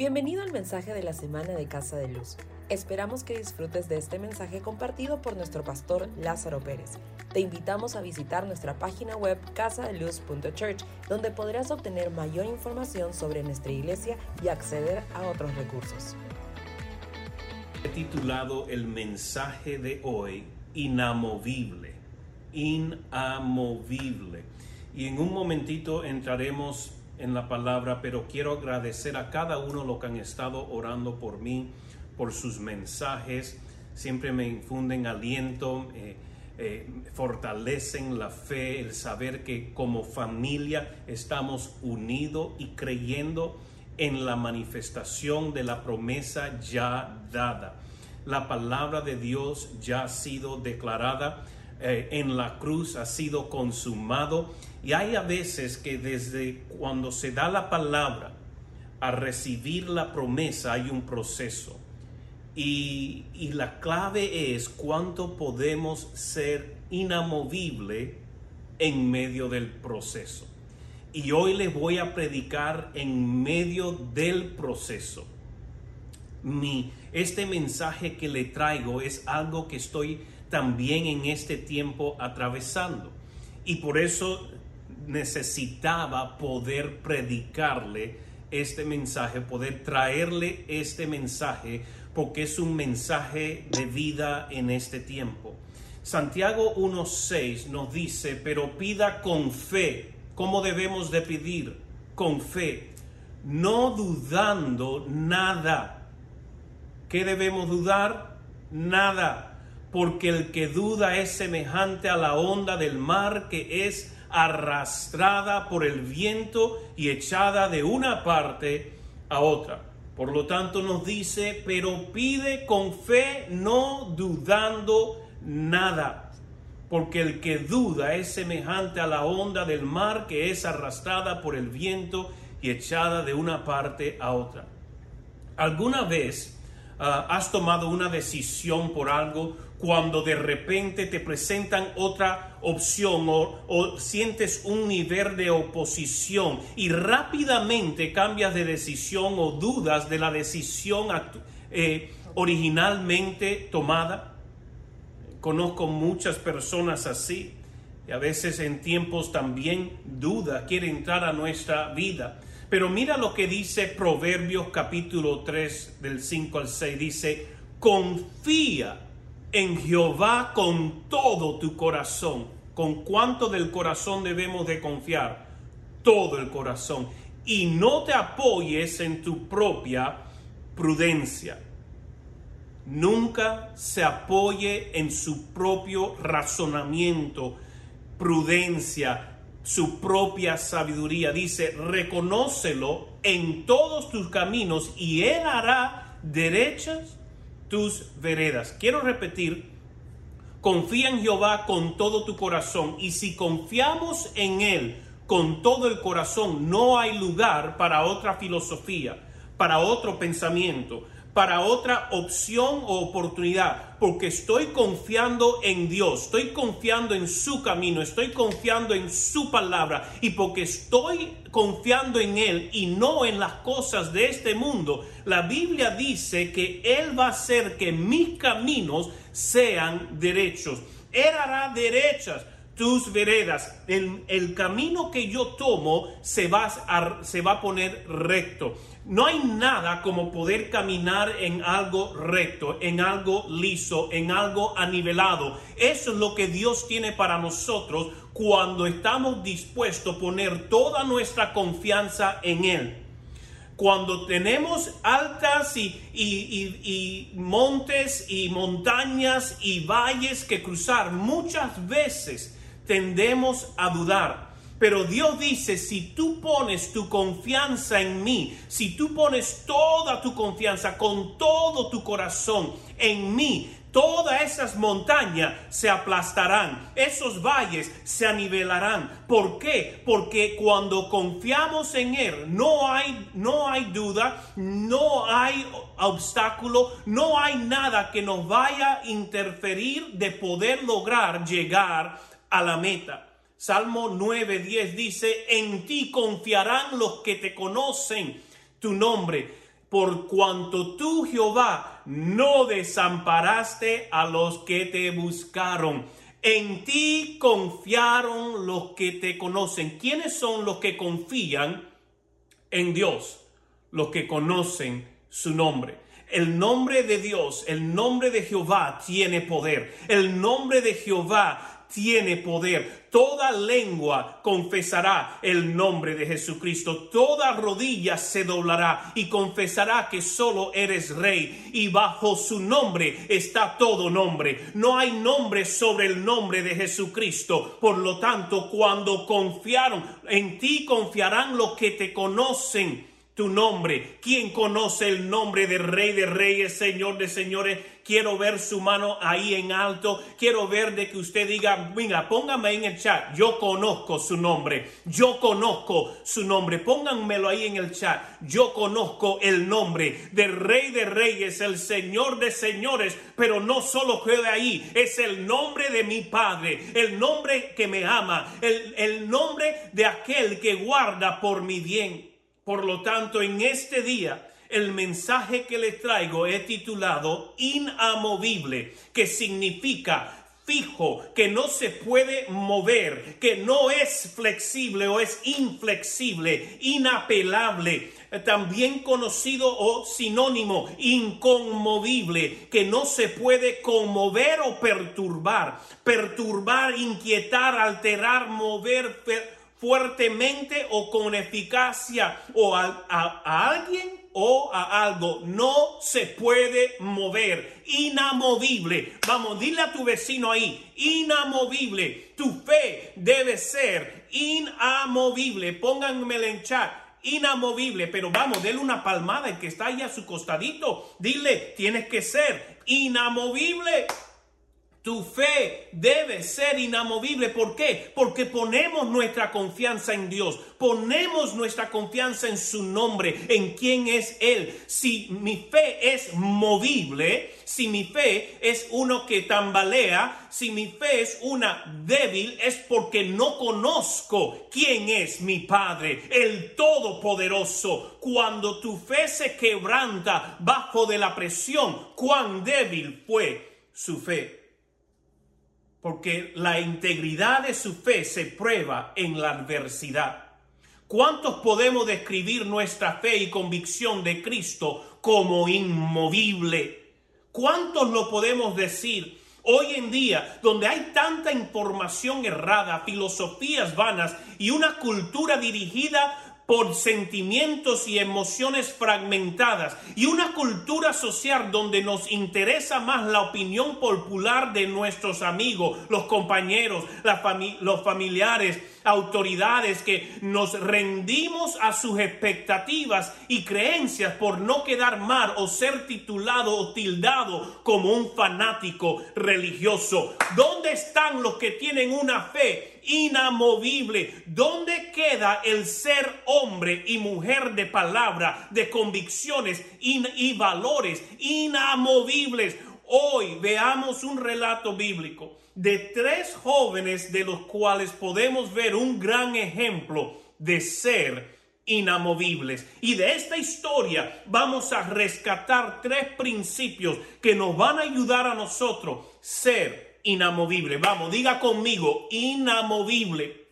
Bienvenido al mensaje de la semana de Casa de Luz. Esperamos que disfrutes de este mensaje compartido por nuestro pastor Lázaro Pérez. Te invitamos a visitar nuestra página web casadeluz.church, donde podrás obtener mayor información sobre nuestra iglesia y acceder a otros recursos. He titulado el mensaje de hoy Inamovible. Inamovible. Y en un momentito entraremos en la palabra, pero quiero agradecer a cada uno lo que han estado orando por mí, por sus mensajes. Siempre me infunden aliento, eh, eh, fortalecen la fe, el saber que como familia estamos unidos y creyendo en la manifestación de la promesa ya dada. La palabra de Dios ya ha sido declarada eh, en la cruz, ha sido consumado y hay a veces que desde cuando se da la palabra a recibir la promesa hay un proceso. Y, la clave es cuánto podemos ser inamovible en medio del proceso. Y hoy les voy a predicar en medio del proceso. Mi, este mensaje que le traigo es algo que estoy también en este tiempo atravesando. Y por eso necesitaba poder predicarle este mensaje, poder traerle este mensaje, porque es un mensaje de vida en este tiempo. Santiago 1.6 nos dice, pero pida con fe. ¿Cómo debemos de pedir? Con fe, no dudando nada. ¿Qué debemos dudar? Nada, porque el que duda es semejante a la onda del mar que es arrastrada por el viento y echada de una parte a otra. Por lo tanto nos dice, pero pide con fe, no dudando nada, porque el que duda es semejante a la onda del mar que es arrastrada por el viento y echada de una parte a otra. ¿Alguna vez ah, has tomado una decisión por algo cuando de repente te presentan otra opción o, sientes un nivel de oposición y rápidamente cambias de decisión o dudas de la decisión eh, originalmente tomada. Conozco muchas personas así y a veces en tiempos también duda quiere entrar a nuestra vida. Pero mira lo que dice Proverbios capítulo 3 del 5 al 6. Dice, confía en Jehová con todo tu corazón. ¿Con cuánto del corazón debemos de confiar? Todo el corazón. Y no te apoyes en tu propia prudencia. Nunca se apoye en su propio razonamiento, prudencia, su propia sabiduría. Dice, reconócelo en todos tus caminos y él hará derechas tus veredas. Quiero repetir, confía en Jehová con todo tu corazón y si confiamos en Él con todo el corazón, no hay lugar para otra filosofía, para otro pensamiento, para otra opción o oportunidad, porque estoy confiando en Dios, estoy confiando en su camino, estoy confiando en su palabra y porque estoy confiando en Él y no en las cosas de este mundo, la Biblia dice que Él va a hacer que mis caminos sean derechos. Él hará derechas tus veredas. El, el camino que yo tomo se va, a, se va a poner recto. No hay nada como poder caminar en algo recto, en algo liso, en algo anivelado. Eso es lo que Dios tiene para nosotros cuando estamos dispuestos a poner toda nuestra confianza en Él cuando tenemos altas y, y, montes y montañas y valles que cruzar, muchas veces tendemos a dudar. Pero Dios dice, si tú pones tu confianza en mí, si tú pones toda tu confianza con todo tu corazón en mí, todas esas montañas se aplastarán, esos valles se anivelarán. ¿Por qué? Porque cuando confiamos en Él, no hay, no hay duda, no hay obstáculo, no hay nada que nos vaya a interferir de poder lograr llegar a la meta. Salmo 9:10 dice, en ti confiarán los que te conocen tu nombre. por cuanto tú, Jehová, no desamparaste a los que te buscaron. En ti confiaron los que te conocen. ¿Quiénes son los que confían en Dios? Los que conocen su nombre. El nombre de Dios, el nombre de Jehová tiene poder. El nombre de Jehová tiene poder. Toda lengua confesará el nombre de Jesucristo. Toda rodilla se doblará y confesará que solo eres rey. Y bajo su nombre está todo nombre. No hay nombre sobre el nombre de Jesucristo. Por lo tanto, cuando confiaron, en ti confiarán los que te conocen tu nombre. ¿Quién conoce el nombre de Rey de Reyes, Señor de Señores? Quiero ver su mano ahí en alto. Quiero ver de que usted diga, venga, póngame en el chat. Yo conozco su nombre. Yo conozco su nombre. Pónganmelo ahí en el chat. Yo conozco el nombre de Rey de Reyes, el Señor de Señores. Pero no solo queda ahí. Es el nombre de mi Padre. El nombre que me ama. El, el nombre de aquel que guarda por mi bien. Por lo tanto, en este día, el mensaje que les traigo he titulado inamovible, que significa fijo, que no se puede mover, que no es flexible o es inflexible, inapelable, también conocido o sinónimo, inconmovible, que no se puede conmover o perturbar, perturbar, inquietar, alterar, mover, fuertemente o con eficacia o a, alguien o a algo. No se puede mover. Inamovible. Vamos, dile a tu vecino ahí. Inamovible. Tu fe debe ser inamovible. Pónganme en chat inamovible, pero vamos, denle una palmada el que está ahí a su costadito. Dile, tienes que ser inamovible. Tu fe debe ser inamovible. ¿Por qué? Porque ponemos nuestra confianza en Dios, ponemos nuestra confianza en su nombre, en quién es Él. Si mi fe es movible, si mi fe es uno que tambalea, si mi fe es una débil, es porque no conozco quién es mi Padre, el Todopoderoso. Cuando tu fe se quebranta bajo de la presión, cuán débil fue su fe porque la integridad de su fe se prueba en la adversidad. ¿Cuántos podemos describir nuestra fe y convicción de Cristo como inmovible? ¿Cuántos lo podemos decir hoy en día donde hay tanta información errada, filosofías vanas y una cultura dirigida por sentimientos y emociones fragmentadas y una cultura social donde nos interesa más la opinión popular de nuestros amigos, los compañeros, los familiares, autoridades, que nos rendimos a sus expectativas y creencias por no quedar mal o ser titulado o tildado como un fanático religioso. ¿Dónde están los que tienen una fe inamovible. ¿Dónde queda el ser hombre y mujer de palabra, de convicciones y valores inamovibles? Hoy veamos un relato bíblico de tres jóvenes de los cuales podemos ver un gran ejemplo de ser inamovibles. Y de esta historia vamos a rescatar tres principios que nos van a ayudar a nosotros ser inamovible. Vamos, diga conmigo, inamovible.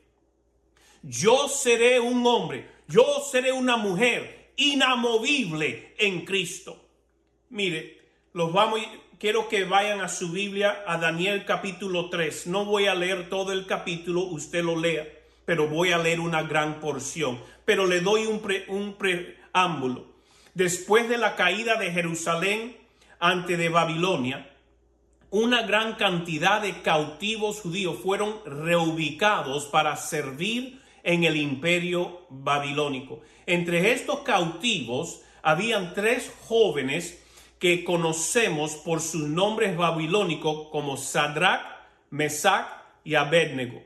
Yo seré un hombre, yo seré una mujer inamovible en Cristo. Mire, los vamos, quiero que vayan a su Biblia, a Daniel capítulo 3. No voy a leer todo el capítulo, usted lo lea, pero voy a leer una gran porción. Pero le doy un, un preámbulo. Después de la caída de Jerusalén ante de Babilonia, una gran cantidad de cautivos judíos fueron reubicados para servir en el imperio babilónico. Entre estos cautivos habían tres jóvenes que conocemos por sus nombres babilónicos como Sadrach, Mesach y Abednego.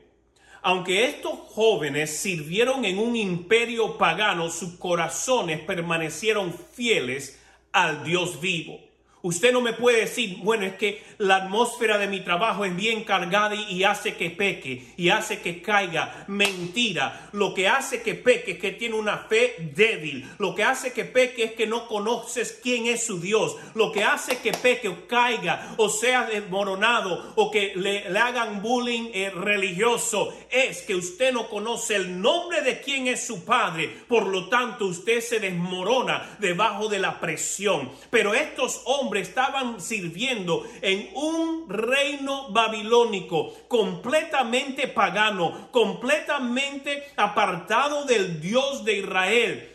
Aunque estos jóvenes sirvieron en un imperio pagano, sus corazones permanecieron fieles al Dios vivo. Usted no me puede decir, bueno, es que la atmósfera de mi trabajo es bien cargada y, hace que peque y hace que caiga. Mentira. Lo que hace que peque es que tiene una fe débil. Lo que hace que peque es que no conoces quién es su Dios. Lo que hace que peque o caiga o sea desmoronado o que le, hagan bullying eh, religioso es que usted no conoce el nombre de quién es su Padre. Por lo tanto, usted se desmorona debajo de la presión. Pero estos hombres estaban sirviendo en un reino babilónico completamente pagano, completamente apartado del Dios de Israel.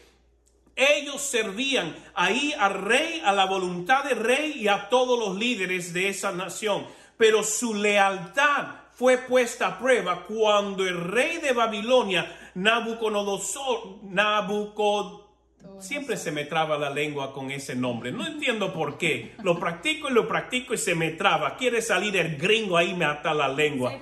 Ellos servían ahí al rey, a la voluntad del rey y a todos los líderes de esa nación. Pero su lealtad fue puesta a prueba cuando el rey de Babilonia, Nabucodonosor, Nabucodonosor, Siempre se me traba la lengua con ese nombre. No entiendo por qué. Lo practico y lo practico y se me traba. Quiere salir el gringo ahí me ata la lengua.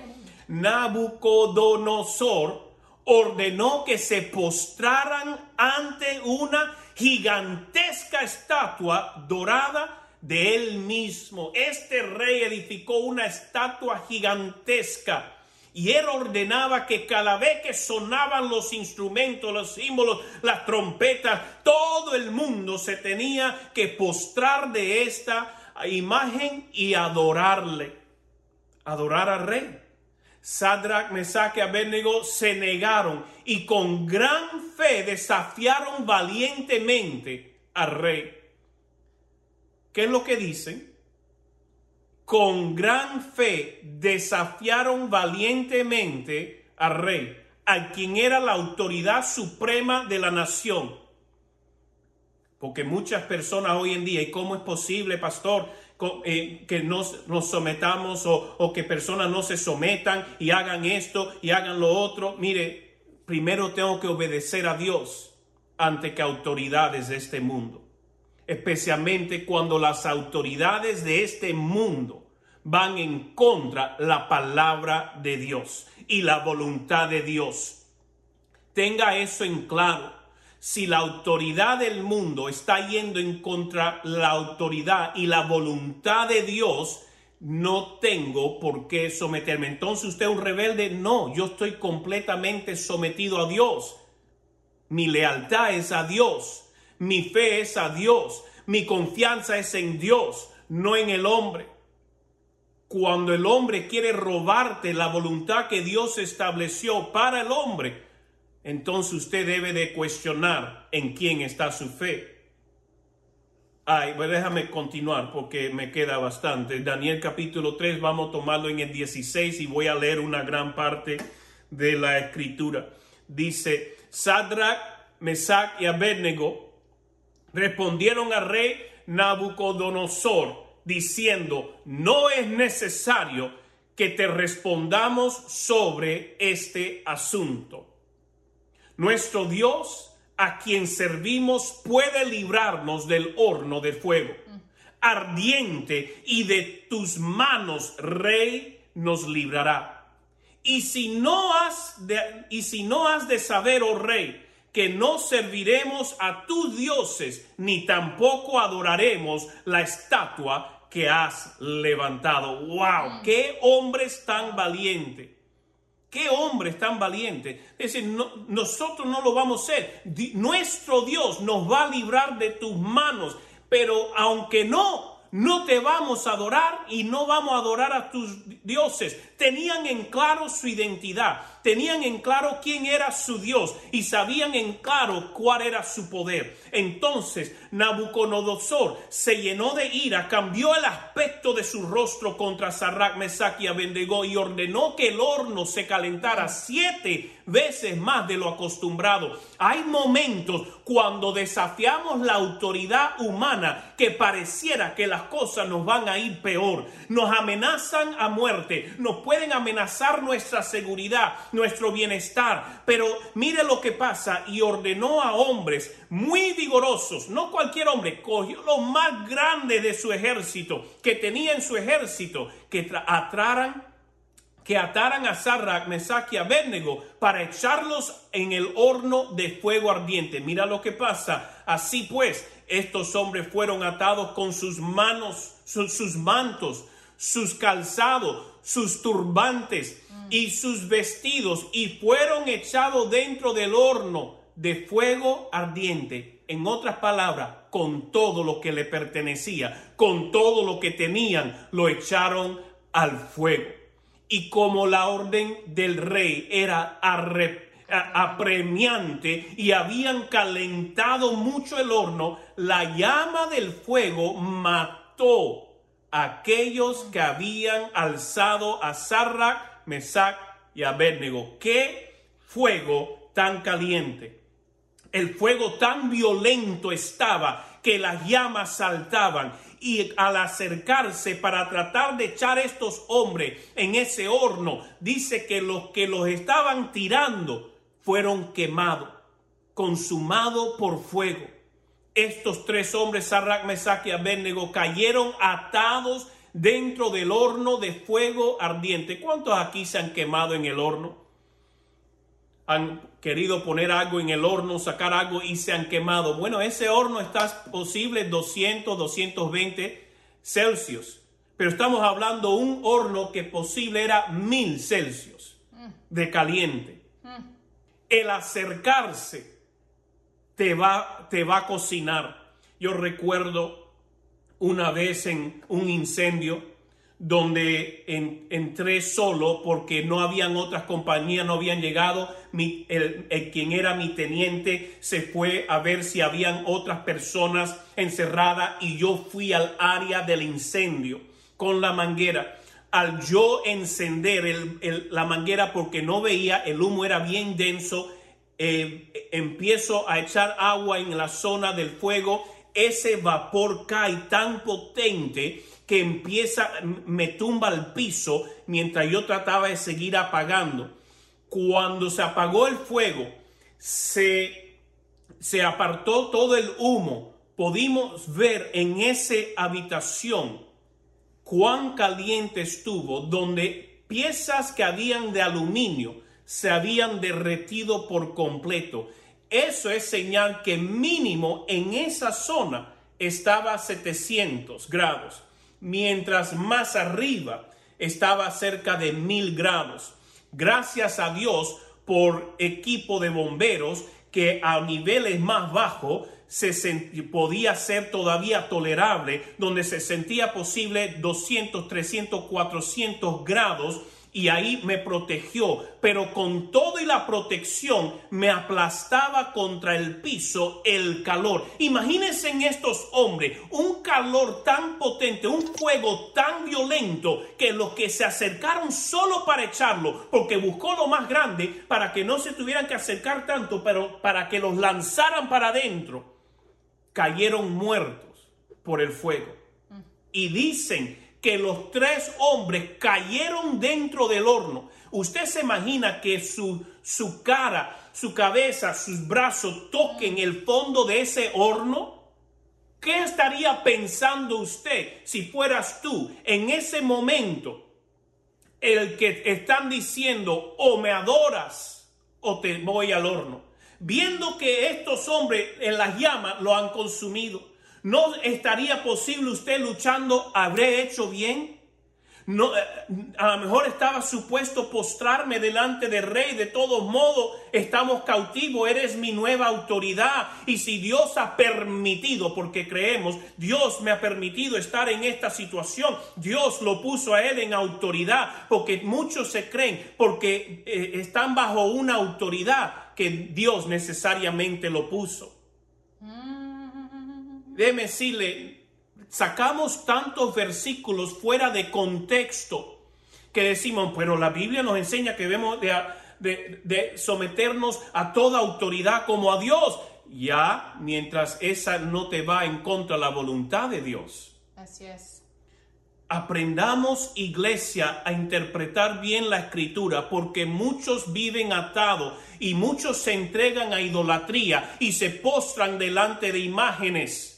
Nabucodonosor ordenó que se postraran ante una gigantesca estatua dorada de él mismo. Este rey edificó una estatua gigantesca y él ordenaba que cada vez que sonaban los instrumentos, los símbolos, las trompetas, todo el mundo se tenía que postrar de esta imagen y adorarle. Adorar al rey. Sadrach, Mesach y Abednego se negaron y con gran fe desafiaron valientemente al rey. ¿Qué es lo que dicen? Con gran fe desafiaron valientemente al rey, a quien era la autoridad suprema de la nación. Porque muchas personas hoy en día, ¿y cómo es posible, pastor, eh, que nos, nos sometamos o, o que personas no se sometan y hagan esto y hagan lo otro? Mire, primero tengo que obedecer a Dios ante que autoridades de este mundo especialmente cuando las autoridades de este mundo van en contra la palabra de Dios y la voluntad de Dios. Tenga eso en claro. Si la autoridad del mundo está yendo en contra la autoridad y la voluntad de Dios, no tengo por qué someterme. Entonces usted es un rebelde. No, yo estoy completamente sometido a Dios. Mi lealtad es a Dios. Mi fe es a Dios. Mi confianza es en Dios, no en el hombre. Cuando el hombre quiere robarte la voluntad que Dios estableció para el hombre, entonces usted debe de cuestionar en quién está su fe. Ay, déjame continuar porque me queda bastante. Daniel capítulo 3, vamos a tomarlo en el 16 y voy a leer una gran parte de la escritura. Dice, Sadrach, Mesach y Abednego respondieron al rey Nabucodonosor, diciendo, no es necesario que te respondamos sobre este asunto. Nuestro Dios, a quien servimos, puede librarnos del horno de fuego ardiente y de tus manos, rey, nos librará. Y si no has de, y si no has de saber, oh rey, que no serviremos a tus dioses, ni tampoco adoraremos la estatua que has levantado. ¡Wow! Mm. ¡Qué hombres tan valiente! ¡Qué hombres tan valiente! Es decir, nosotros no lo vamos a hacer. nuestro Dios nos va a librar de tus manos. Pero aunque no no te vamos a adorar y no vamos a adorar a tus dioses. Tenían en claro su identidad, tenían en claro quién era su Dios y sabían en claro cuál era su poder. Entonces Nabucodonosor se llenó de ira, cambió el aspecto de su rostro contra Sarrac, Mesach y Abendegó y ordenó que el horno se calentara siete veces más de lo acostumbrado. Hay momentos cuando desafiamos la autoridad humana que pareciera que las cosas nos van a ir peor. Nos amenazan a muerte, nos pueden amenazar nuestra seguridad, nuestro bienestar. Pero mire lo que pasa y ordenó a hombres muy vigorosos, no cualquier hombre, cogió los más grandes de su ejército, que tenía en su ejército, que atraran que ataran a Sarrac, Mesach y Abednego para echarlos en el horno de fuego ardiente. Mira lo que pasa. Así pues, estos hombres fueron atados con sus manos, sus mantos, sus calzados, sus turbantes y sus vestidos y fueron echados dentro del horno de fuego ardiente. En otras palabras, con todo lo que le pertenecía, con todo lo que tenían, lo echaron al fuego. Y como la orden del rey era apremiante y habían calentado mucho el horno, la llama del fuego mató a aquellos que habían alzado a Sarrac, Mesac y Abednego. ¡Qué fuego tan caliente! El fuego tan violento estaba que las llamas saltaban y al acercarse para tratar de echar estos hombres en ese horno, dice que los que los estaban tirando fueron quemados, consumados por fuego. Estos tres hombres, Sarrak, Mesach y Abednego, cayeron atados dentro del horno de fuego ardiente. ¿Cuántos aquí se han quemado en el horno? Han querido poner algo en el horno, sacar algo y se han quemado. Bueno, ese horno está posible 200, 220 Celsius. Pero estamos hablando un horno que posible era 1000 Celsius de caliente. El acercarse te va, te va a cocinar. Yo recuerdo una vez en un incendio, donde entré solo porque no habían otras compañías, no habían llegado. el, quien era mi teniente se fue a ver si habían otras personas encerradas y yo fui al área del incendio con la manguera. Al yo encender la manguera porque no veía, el humo era bien denso, eh, empiezo a echar agua en la zona del fuego, ese vapor cae tan potente que empieza, me tumba al piso mientras yo trataba de seguir apagando. Cuando se apagó el fuego, se, se apartó todo el humo. Pudimos ver en esa habitación cuán caliente estuvo, donde piezas que habían de aluminio se habían derretido por completo. Eso es señal que mínimo en esa zona estaba a 700 grados mientras más arriba estaba cerca de mil grados. Gracias a Dios por equipo de bomberos que a niveles más bajos se podía ser todavía tolerable, donde se sentía posible 200, 300, 400 grados y ahí me protegió, pero con todo y la protección me aplastaba contra el piso el calor. Imagínense en estos hombres un calor tan potente, un fuego tan violento que los que se acercaron solo para echarlo, porque buscó lo más grande para que no se tuvieran que acercar tanto, pero para que los lanzaran para adentro, cayeron muertos por el fuego. Y dicen que los tres hombres cayeron dentro del horno. Usted se imagina que su, su cara, su cabeza, sus brazos toquen el fondo de ese horno. ¿Qué estaría pensando usted si fueras tú en ese momento? El que están diciendo o me adoras o te voy al horno. Viendo que estos hombres en las llamas lo han consumido ¿No estaría posible usted luchando, habré hecho bien? No, eh, a lo mejor estaba supuesto postrarme delante del rey. De todos modos, estamos cautivos. Eres mi nueva autoridad. Y si Dios ha permitido, porque creemos, Dios me ha permitido estar en esta situación. Dios lo puso a él en autoridad. Porque muchos se creen, porque eh, están bajo una autoridad que Dios necesariamente lo puso. Déjeme decirle, sacamos tantos versículos fuera de contexto que decimos, pero la Biblia nos enseña que debemos de, de, someternos a toda autoridad como a Dios, ya mientras esa no te va en contra de la voluntad de Dios. Así es. Aprendamos, iglesia, a interpretar bien la escritura, porque muchos viven atados y muchos se entregan a idolatría y se postran delante de imágenes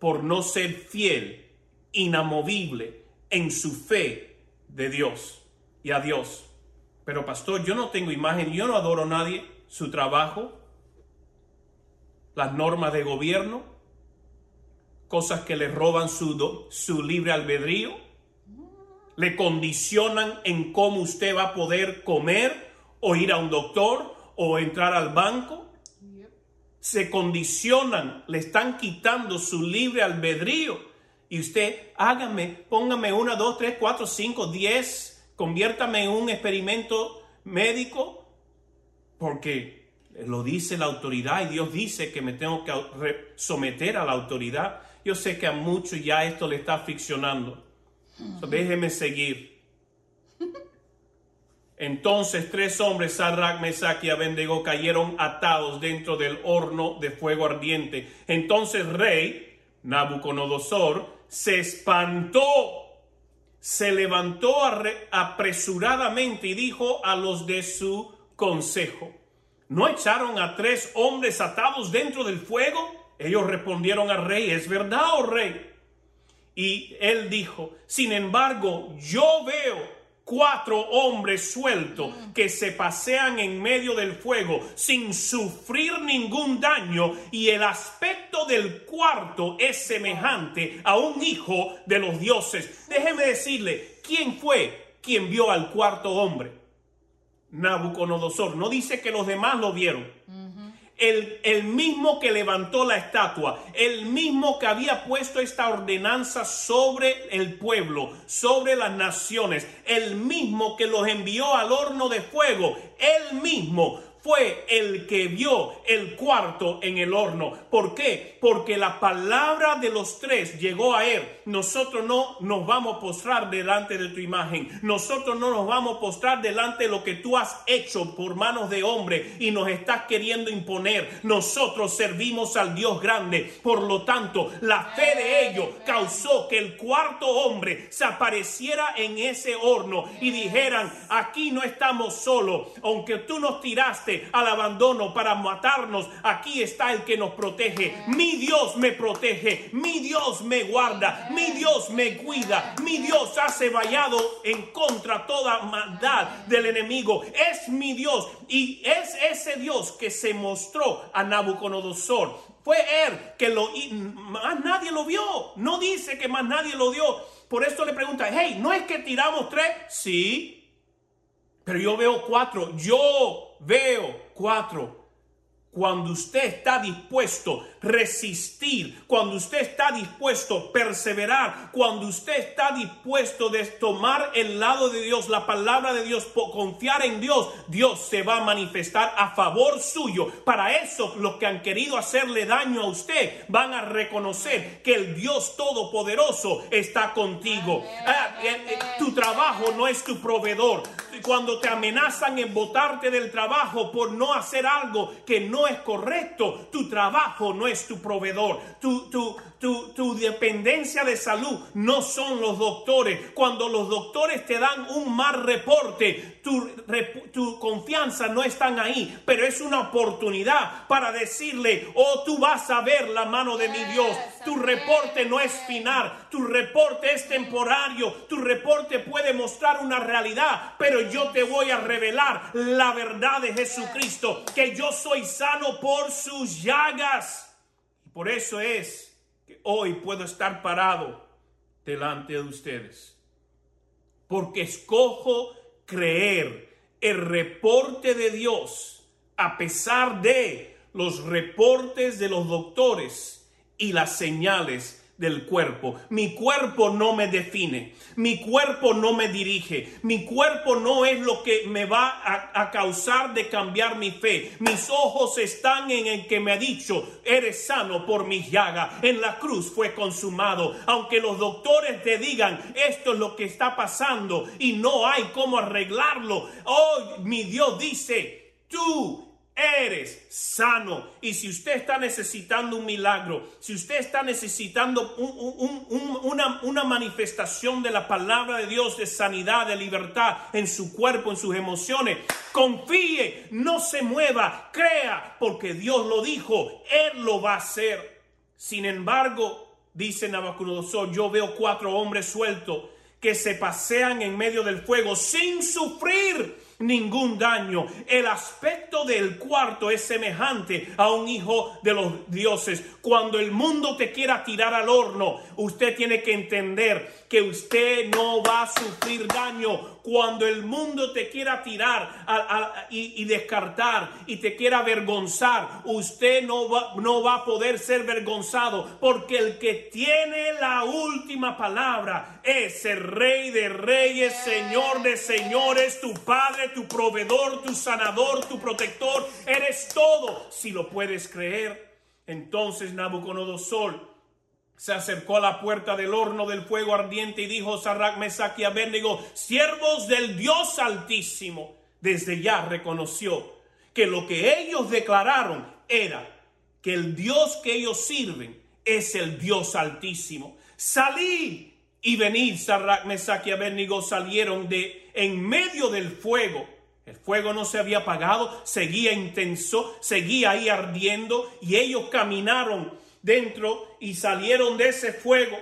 por no ser fiel, inamovible en su fe de Dios y a Dios. Pero pastor, yo no tengo imagen, yo no adoro a nadie, su trabajo. las normas de gobierno, cosas que le roban su, su libre albedrío, le condicionan en cómo usted va a poder comer o ir a un doctor o entrar al banco. Se condicionan, le están quitando su libre albedrío. Y usted, hágame, póngame una, dos, tres, cuatro, cinco, diez, conviértame en un experimento médico, porque lo dice la autoridad y Dios dice que me tengo que someter a la autoridad. Yo sé que a muchos ya esto le está ficcionando. déjeme seguir. Entonces tres hombres, Sadrach, Mesach y Abednego, cayeron atados dentro del horno de fuego ardiente. Entonces rey Nabucodonosor se espantó, se levantó apresuradamente y dijo a los de su consejo, ¿no echaron a tres hombres atados dentro del fuego? Ellos respondieron al rey, ¿es verdad, oh rey? Y él dijo, sin embargo, yo veo cuatro hombres sueltos que se pasean en medio del fuego sin sufrir ningún daño y el aspecto del cuarto es semejante a un hijo de los dioses. Déjeme decirle, ¿quién fue quien vio al cuarto hombre? Nabucodonosor. No dice que los demás lo vieron el, mismo que levantó la estatua, el mismo que había puesto esta ordenanza sobre el pueblo, sobre las naciones, el mismo que los envió al horno de fuego, el mismo fue el que vio el cuarto en el horno. ¿Por qué? Porque la palabra de los tres llegó a él. Nosotros no nos vamos a postrar delante de tu imagen. Nosotros no nos vamos a postrar delante de lo que tú has hecho por manos de hombre y nos estás queriendo imponer. Nosotros servimos al Dios grande. Por lo tanto, la fe de ellos causó que el cuarto hombre se apareciera en ese horno y dijeran, aquí no estamos solos. Aunque tú nos tiraste al abandono para matarnos, aquí está el que nos protege. Mi Dios me protege, mi Dios me guarda, mi Dios me cuida, mi Dios hace vallado en contra toda maldad del enemigo. Es mi Dios y es ese Dios que se mostró a Nabucodonosor. Fue él que lo más nadie lo vio. No dice que más nadie lo dio. Por eso le pregunta, hey, ¿no es que tiramos tres? Sí, pero yo veo cuatro. Yo veo cuatro. Cuando usted está dispuesto a resistir, cuando usted está dispuesto a perseverar, cuando usted está dispuesto a tomar el lado de Dios, la palabra de Dios, confiar en Dios, Dios se va a manifestar a favor suyo. Para eso los que han querido hacerle daño a usted van a reconocer que el Dios Todopoderoso está contigo. Ah, eh, eh, tu trabajo no es tu proveedor cuando te amenazan en botarte del trabajo por no hacer algo que no es correcto, tu trabajo no es tu proveedor, tu, tu, dependencia de salud no son los doctores. Cuando los doctores te dan un mal reporte, tu, tu confianza no están ahí, pero es una oportunidad para decirle, oh, tú vas a ver la mano de mi Dios. Tu reporte no es final, tu reporte es temporario, tu reporte puede mostrar una realidad, pero yo te voy a revelar la verdad de Jesucristo, que yo soy sano por sus llagas. Por eso es hoy puedo estar parado delante de ustedes. Porque escojo creer el reporte de Dios a pesar de los reportes de los doctores y las señales del cuerpo. Mi cuerpo no me define, mi cuerpo no me dirige, mi cuerpo no es lo que me va a, causar de cambiar mi fe. Mis ojos están en el que me ha dicho, eres sano por mis llagas, en la cruz fue consumado. Aunque los doctores te digan, esto es lo que está pasando y no hay cómo arreglarlo, hoy mi Dios dice, tú eres sano. Y si usted está necesitando un milagro, si usted está necesitando una, una, manifestación de la palabra de Dios, de sanidad, de libertad en su cuerpo, en sus emociones, confíe, no se mueva, crea, porque Dios lo dijo, Él lo va a hacer. Sin embargo, dice Nabucodonosor, yo veo cuatro hombres sueltos que se pasean en medio del fuego sin sufrir ningún daño. El aspecto del cuarto es semejante a un hijo de los dioses. Cuando el mundo te quiera tirar al horno, usted tiene que entender que usted no va a sufrir daño cuando el mundo te quiera tirar y, descartar y te quiera avergonzar, usted no va, no va a poder ser vergonzado porque el que tiene la última palabra es el rey de reyes, señor de señores, tu padre, tu proveedor, tu sanador, tu protector. Eres todo si lo puedes creer. Entonces Nabucodonosor se acercó a la puerta del horno del fuego ardiente y dijo Sarrac, Mesach y siervos del Dios Altísimo. Desde ya reconoció que lo que ellos declararon era que el Dios que ellos sirven es el Dios Altísimo. Salid y venid, Sarrac, Mesach y salieron de en medio del fuego. El fuego no se había apagado, seguía intenso, seguía ahí ardiendo y ellos caminaron dentro y salieron de ese fuego.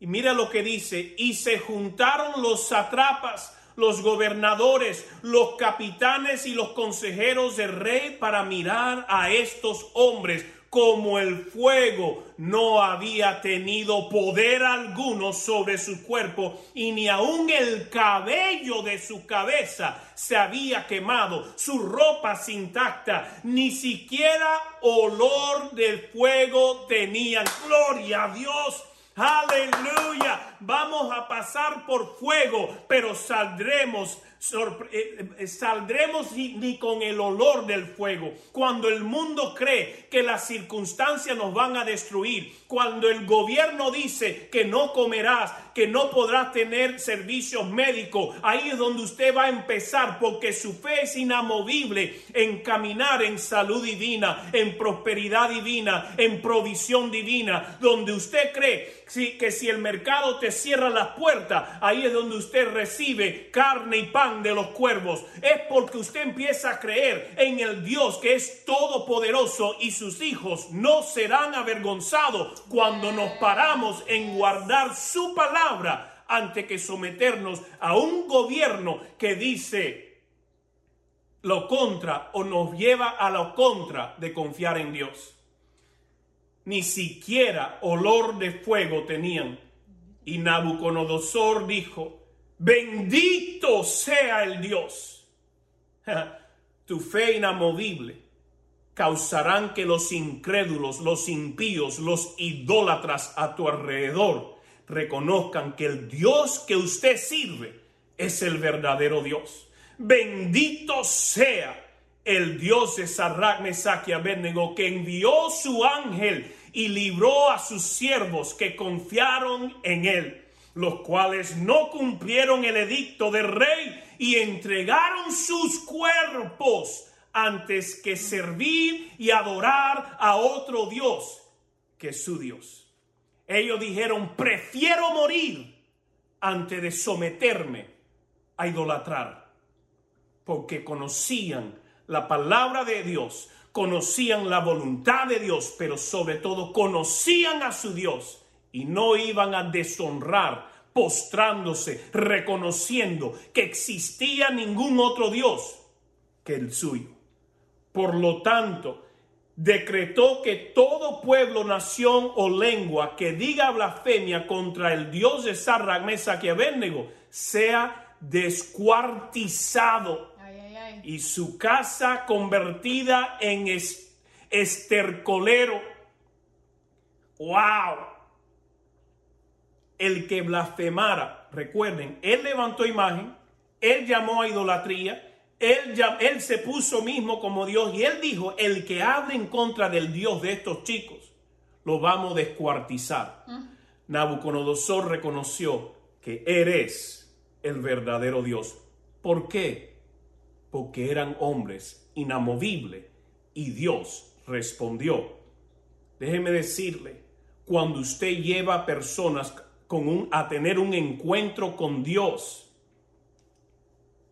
Y mira lo que dice, y se juntaron los satrapas, los gobernadores, los capitanes y los consejeros del rey para mirar a estos hombres como el fuego no había tenido poder alguno sobre su cuerpo y ni aun el cabello de su cabeza se había quemado, su ropa intacta, ni siquiera olor del fuego tenían. Gloria a Dios. Aleluya. Vamos a pasar por fuego, pero saldremos saldremos ni con el olor del fuego. Cuando el mundo cree que las circunstancias nos van a destruir, cuando el gobierno dice que no comerás, que no podrás tener servicios médicos, ahí es donde usted va a empezar porque su fe es inamovible en caminar en salud divina, en prosperidad divina, en provisión divina, donde usted cree que si el mercado te cierra las puertas, ahí es donde usted recibe carne y pan de los cuervos. Es porque usted empieza a creer en el Dios que es todopoderoso y sus hijos no serán avergonzados cuando nos paramos en guardar su palabra ante que someternos a un gobierno que dice lo contra o nos lleva a lo contra de confiar en Dios. Ni siquiera olor de fuego tenían. Y Nabucodonosor dijo, bendito sea el Dios. tu fe inamovible causarán que los incrédulos, los impíos, los idólatras a tu alrededor reconozcan que el Dios que usted sirve es el verdadero Dios. Bendito sea el Dios de Sarrac, Mesach que envió su ángel y libró a sus siervos que confiaron en él, los cuales no cumplieron el edicto del rey y entregaron sus cuerpos antes que servir y adorar a otro Dios que su Dios. Ellos dijeron, prefiero morir antes de someterme a idolatrar, porque conocían la palabra de Dios, conocían la voluntad de Dios, pero sobre todo conocían a su Dios y no iban a deshonrar postrándose, reconociendo que existía ningún otro Dios que el suyo. Por lo tanto, decretó que todo pueblo, nación o lengua que diga blasfemia contra el Dios de Sarra, Mesa que Abednego sea descuartizado y su casa convertida en estercolero. ¡Wow! El que blasfemara, recuerden, él levantó imagen, él llamó a idolatría, él, se puso mismo como Dios y él dijo, el que hable en contra del Dios de estos chicos, lo vamos a descuartizar. Nabucodonosor reconoció que eres el verdadero Dios. ¿Por qué? Porque eran hombres inamovibles y Dios respondió. Déjeme decirle, cuando usted lleva a personas con un, a tener un encuentro con Dios,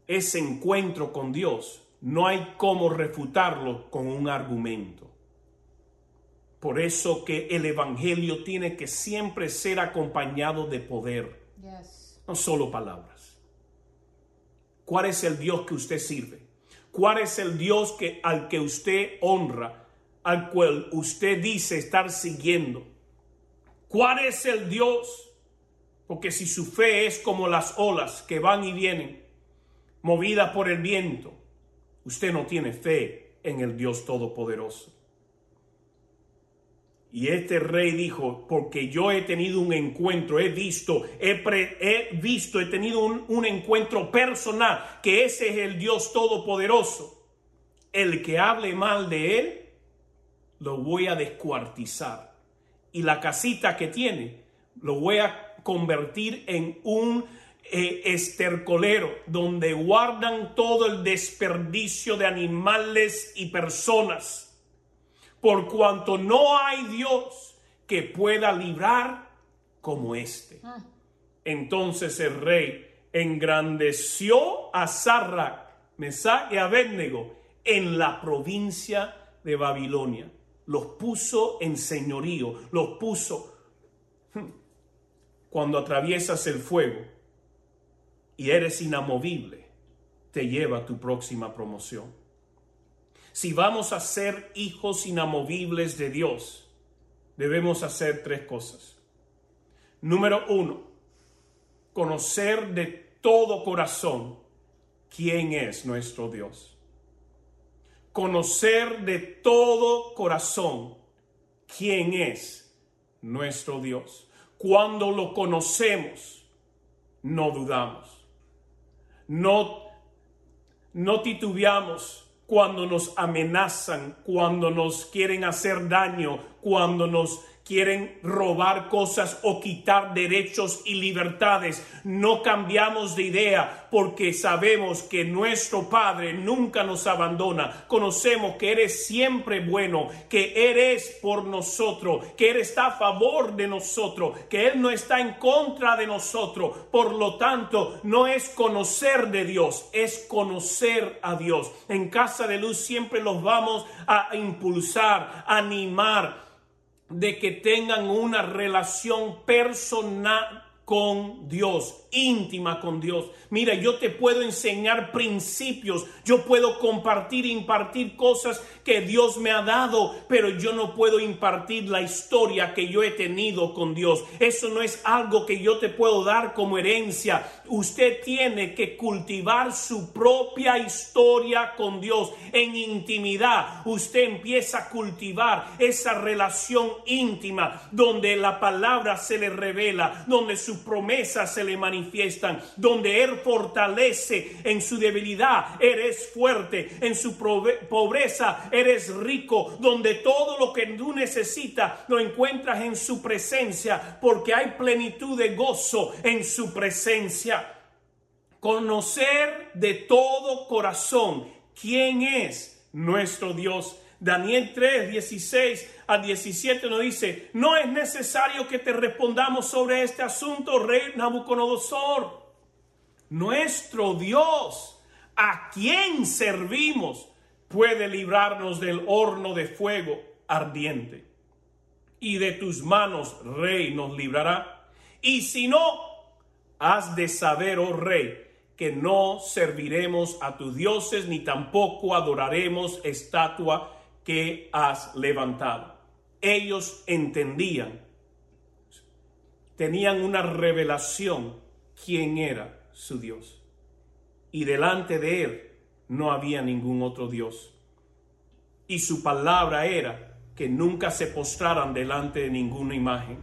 ese encuentro con Dios, no hay cómo refutarlo con un argumento. Por eso que el Evangelio tiene que siempre ser acompañado de poder, no solo palabras. ¿Cuál es el Dios que usted sirve? ¿Cuál es el Dios que, al que usted honra, al cual usted dice estar siguiendo? ¿Cuál es el Dios? Porque si su fe es como las olas que van y vienen, movida por el viento, usted no tiene fe en el Dios Todopoderoso. Y este rey dijo, porque yo he tenido un encuentro, he visto, he, visto, he tenido un, encuentro personal, que ese es el Dios Todopoderoso. El que hable mal de él, lo voy a descuartizar. Y la casita que tiene, lo voy a convertir en un eh, estercolero donde guardan todo el desperdicio de animales y personas por cuanto no hay Dios que pueda librar como éste. Ah. Entonces el rey engrandeció a Sarra, Mesach y Abednego en la provincia de Babilonia. Los puso en señorío, los puso. Hmm, cuando atraviesas el fuego y eres inamovible, te lleva a tu próxima promoción si vamos a ser hijos inamovibles de Dios, debemos hacer tres cosas. Número uno, conocer de todo corazón quién es nuestro Dios. Conocer de todo corazón quién es nuestro Dios. Cuando lo conocemos, no dudamos. No, no titubeamos cuando nos amenazan, cuando nos quieren hacer daño, cuando nos quieren robar cosas o quitar derechos y libertades. No cambiamos de idea porque sabemos que nuestro Padre nunca nos abandona. Conocemos que eres siempre bueno, que eres por nosotros, que Él está a favor de nosotros, que Él no está en contra de nosotros. Por lo tanto, no es conocer de Dios, es conocer a Dios. En Casa de Luz siempre los vamos a impulsar, animar, de que tengan una relación personal con Dios íntima con Dios. Mira, yo te puedo enseñar principios, yo puedo compartir, impartir cosas que Dios me ha dado, pero yo no puedo impartir la historia que yo he tenido con Dios. Eso no es algo que yo te puedo dar como herencia. Usted tiene que cultivar su propia historia con Dios en intimidad. Usted empieza a cultivar esa relación íntima donde la palabra se le revela, donde su promesa se le manifiesta manifiestan, donde Él fortalece en su debilidad, eres fuerte, en su pobreza eres rico, donde todo lo que tú necesitas lo encuentras en su presencia, porque hay plenitud de gozo en su presencia. Conocer de todo corazón quién es nuestro Dios. Daniel 3, 16 a 17 nos dice, no es necesario que te respondamos sobre este asunto, rey Nabucodonosor. Nuestro Dios, a quien servimos, puede librarnos del horno de fuego ardiente. Y de tus manos, rey, nos librará. Y si no, has de saber, oh rey, que no serviremos a tus dioses, ni tampoco adoraremos estatua que has levantado ellos entendían, tenían una revelación quién era su Dios. Y delante de él no había ningún otro Dios. Y su palabra era que nunca se postraran delante de ninguna imagen.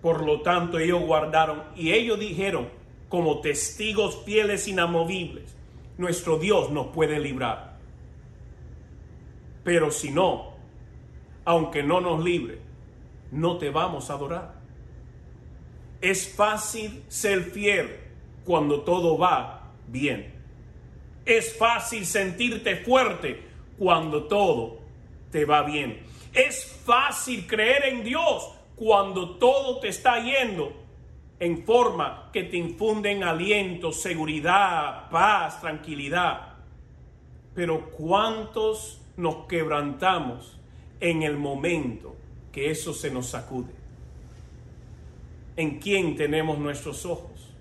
Por lo tanto, ellos guardaron y ellos dijeron, como testigos fieles inamovibles, nuestro Dios nos puede librar. Pero si no, aunque no nos libre, no te vamos a adorar. Es fácil ser fiel cuando todo va bien. Es fácil sentirte fuerte cuando todo te va bien. Es fácil creer en Dios cuando todo te está yendo en forma que te infunden aliento, seguridad, paz, tranquilidad. Pero ¿cuántos nos quebrantamos en el momento que eso se nos sacude. ¿En quién tenemos nuestros ojos?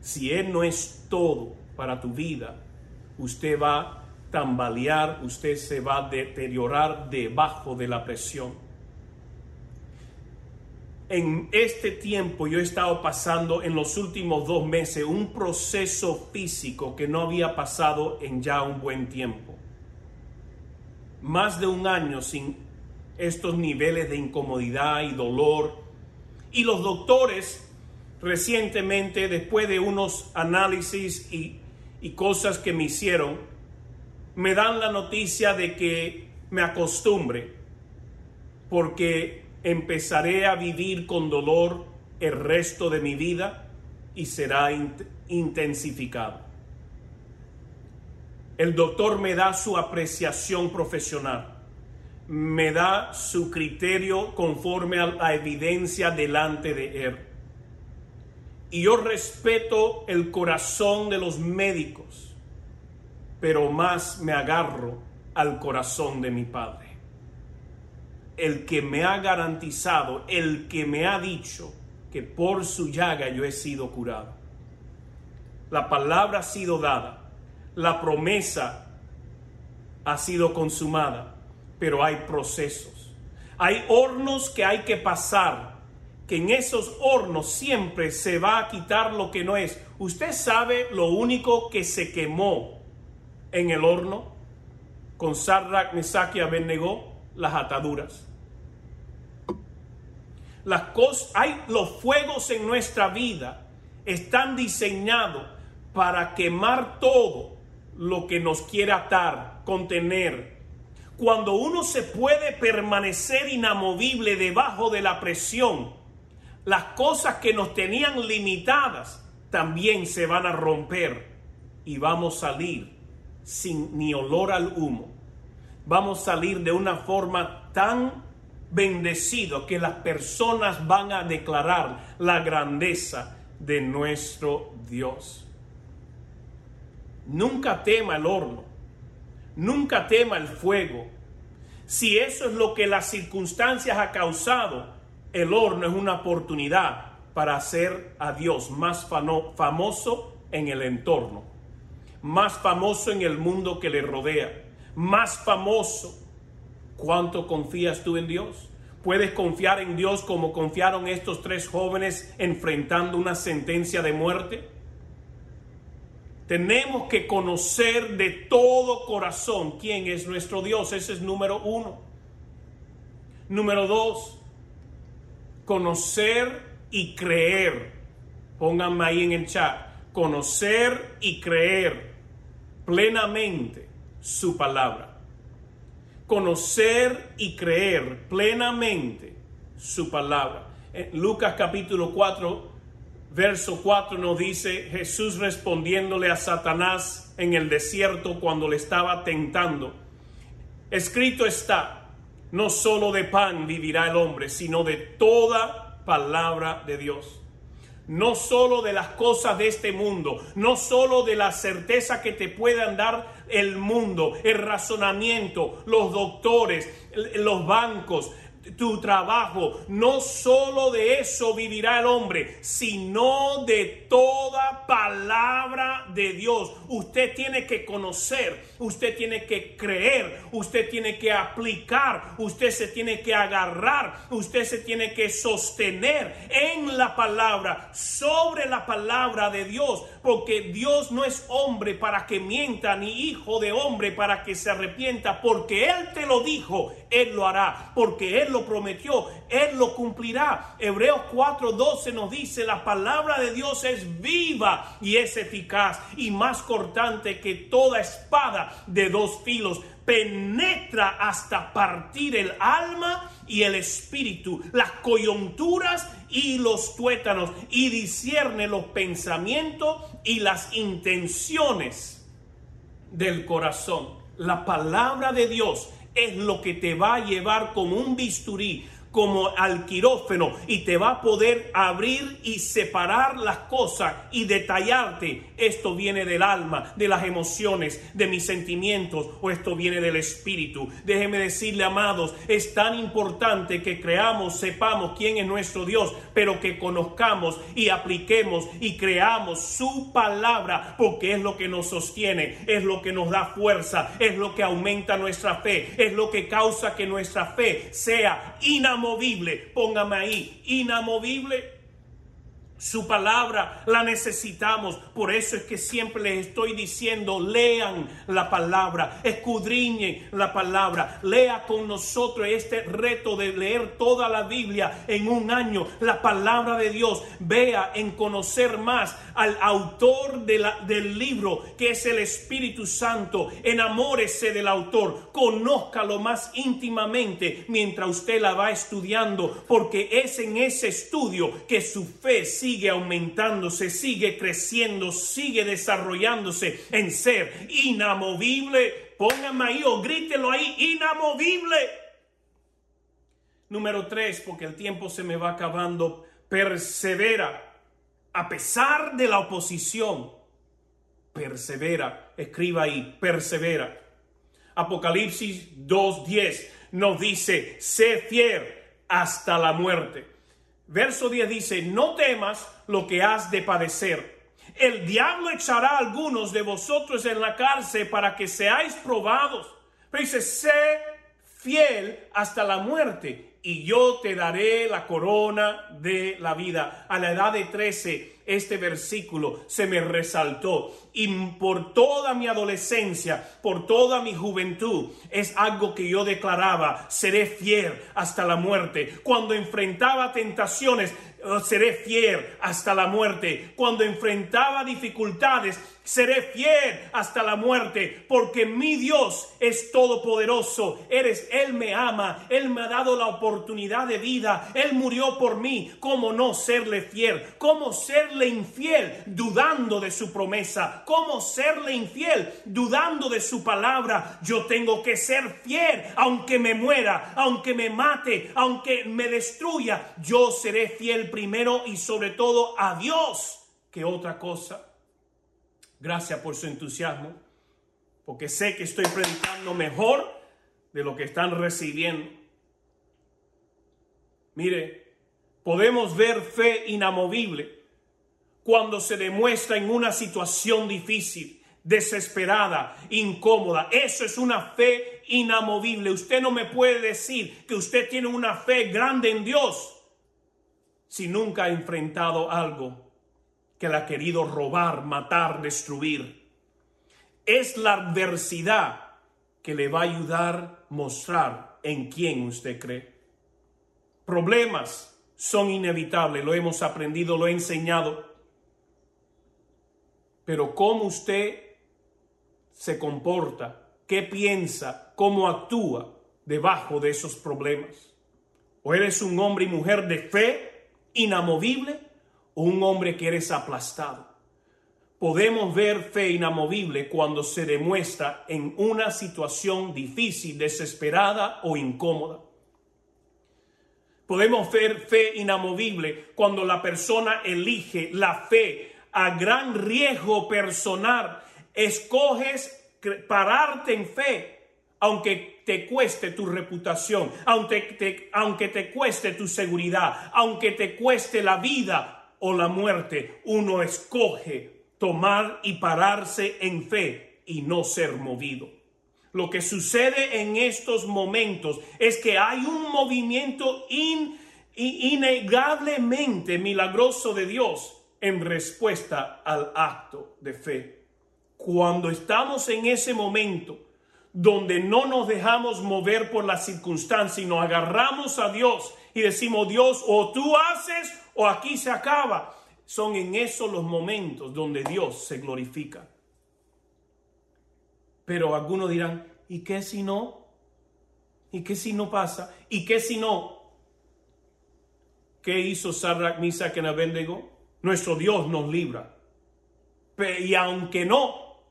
Si Él no es todo para tu vida, usted va a tambalear, usted se va a deteriorar debajo de la presión. En este tiempo yo he estado pasando en los últimos dos meses un proceso físico que no había pasado en ya un buen tiempo. Más de un año sin estos niveles de incomodidad y dolor. Y los doctores recientemente, después de unos análisis y, y cosas que me hicieron, me dan la noticia de que me acostumbre, porque empezaré a vivir con dolor el resto de mi vida y será intensificado. El doctor me da su apreciación profesional me da su criterio conforme a la evidencia delante de él. Y yo respeto el corazón de los médicos, pero más me agarro al corazón de mi Padre. El que me ha garantizado, el que me ha dicho que por su llaga yo he sido curado. La palabra ha sido dada, la promesa ha sido consumada pero hay procesos. Hay hornos que hay que pasar, que en esos hornos siempre se va a quitar lo que no es. Usted sabe lo único que se quemó en el horno con Sarrak, Mesach y Abednego, las ataduras. Las hay los fuegos en nuestra vida están diseñados para quemar todo lo que nos quiere atar, contener, cuando uno se puede permanecer inamovible debajo de la presión, las cosas que nos tenían limitadas también se van a romper y vamos a salir sin ni olor al humo. Vamos a salir de una forma tan bendecido que las personas van a declarar la grandeza de nuestro Dios. Nunca tema el horno Nunca tema el fuego. Si eso es lo que las circunstancias ha causado, el horno es una oportunidad para hacer a Dios más famoso en el entorno, más famoso en el mundo que le rodea, más famoso. ¿Cuánto confías tú en Dios? ¿Puedes confiar en Dios como confiaron estos tres jóvenes enfrentando una sentencia de muerte? Tenemos que conocer de todo corazón quién es nuestro Dios. Ese es número uno. Número dos, conocer y creer. Pónganme ahí en el chat. Conocer y creer plenamente su palabra. Conocer y creer plenamente su palabra. En Lucas capítulo 4, verso 4 nos dice Jesús respondiéndole a Satanás en el desierto cuando le estaba tentando. Escrito está, no solo de pan vivirá el hombre, sino de toda palabra de Dios. No solo de las cosas de este mundo, no solo de la certeza que te puedan dar el mundo, el razonamiento, los doctores, los bancos, tu trabajo. No solo de eso vivirá el hombre, sino de toda palabra de Dios. Usted tiene que conocer, usted tiene que creer, usted tiene que aplicar, usted se tiene que agarrar, usted se tiene que sostener en la palabra, sobre la palabra de Dios, porque Dios no es hombre para que mienta, ni hijo de hombre para que se arrepienta, porque Él te lo dijo, Él lo hará, porque Él lo prometió, Él lo cumplirá. Hebreos 4:12 nos dice, la palabra de Dios es viva y es eficaz y más cortante que toda espada de dos filos penetra hasta partir el alma y el espíritu, las coyunturas y los tuétanos, y discierne los pensamientos y las intenciones del corazón. La palabra de Dios es lo que te va a llevar como un bisturí, como al quirófano y te va a poder abrir y separar las cosas y detallarte. Esto viene del alma, de las emociones, de mis sentimientos o esto viene del espíritu. Déjeme decirle, amados, es tan importante que creamos, sepamos quién es nuestro Dios, pero que conozcamos y apliquemos y creamos su palabra porque es lo que nos sostiene, es lo que nos da fuerza, es lo que aumenta nuestra fe, es lo que causa que nuestra fe sea inamovible inamovible, póngame ahí, inamovible su palabra la necesitamos. Por eso es que siempre les estoy diciendo, lean la palabra, escudriñen la palabra, lea con nosotros este reto de leer toda la Biblia en un año, la palabra de Dios. Vea en conocer más al autor del libro, que es el Espíritu Santo. Enamórese del autor, conózcalo más íntimamente mientras usted la va estudiando, porque es en ese estudio que su fe sigue aumentándose, sigue creciendo, sigue desarrollándose en ser inamovible. Pónganme ahí o grítelo ahí, inamovible. Número tres, porque el tiempo se me va acabando, persevera. A pesar de la oposición, persevera. Escriba ahí, persevera. Apocalipsis 2.10 nos dice, sé fiel hasta la muerte Verso 10 dice, no temas lo que has de padecer. El diablo echará a algunos de vosotros en la cárcel para que seáis probados. Pero dice, sé fiel hasta la muerte y yo te daré la corona de la vida. A la edad de 13, este versículo se me resaltó y por toda mi adolescencia, por toda mi juventud, es algo que yo declaraba, seré fiel hasta la muerte. Cuando enfrentaba tentaciones, oh, seré fiel hasta la muerte. Cuando enfrentaba dificultades, seré fiel hasta la muerte, porque mi Dios es todopoderoso. Eres, Él me ama, Él me ha dado la oportunidad de vida, Él murió por mí. ¿Cómo no serle fiel? ¿Cómo serle infiel dudando de su promesa? cómo serle infiel, dudando de su palabra. Yo tengo que ser fiel, aunque me muera, aunque me mate, aunque me destruya. Yo seré fiel primero y sobre todo a Dios que otra cosa. Gracias por su entusiasmo, porque sé que estoy predicando mejor de lo que están recibiendo. Mire, podemos ver fe inamovible cuando se demuestra en una situación difícil, desesperada, incómoda. Eso es una fe inamovible. Usted no me puede decir que usted tiene una fe grande en Dios si nunca ha enfrentado algo que le ha querido robar, matar, destruir. Es la adversidad que le va a ayudar a mostrar en quién usted cree. Problemas son inevitables, lo hemos aprendido, lo he enseñado pero cómo usted se comporta, qué piensa, cómo actúa debajo de esos problemas. O eres un hombre y mujer de fe inamovible un hombre que eres aplastado. Podemos ver fe inamovible cuando se demuestra en una situación difícil, desesperada o incómoda. Podemos ver fe inamovible cuando la persona elige la fe a gran riesgo personal, escoges pararte en fe, aunque te cueste tu reputación, aunque aunque te cueste tu seguridad, aunque te cueste la vida o la muerte, uno escoge tomar y pararse en fe y no ser movido. Lo que sucede en estos momentos es que hay un movimiento innegablemente milagroso de Dios en respuesta al acto de fe. Cuando estamos en ese momento donde no nos dejamos mover por las circunstancias y nos agarramos a Dios y decimos, Dios, o tú haces o aquí se acaba, son en esos los momentos donde Dios se glorifica. Pero algunos dirán, ¿y qué si no? ¿Y qué si no pasa? ¿Y qué si no? ¿Qué hizo Sarrak, Misa, que Abednego? Nuestro Dios nos libra. Y aunque no,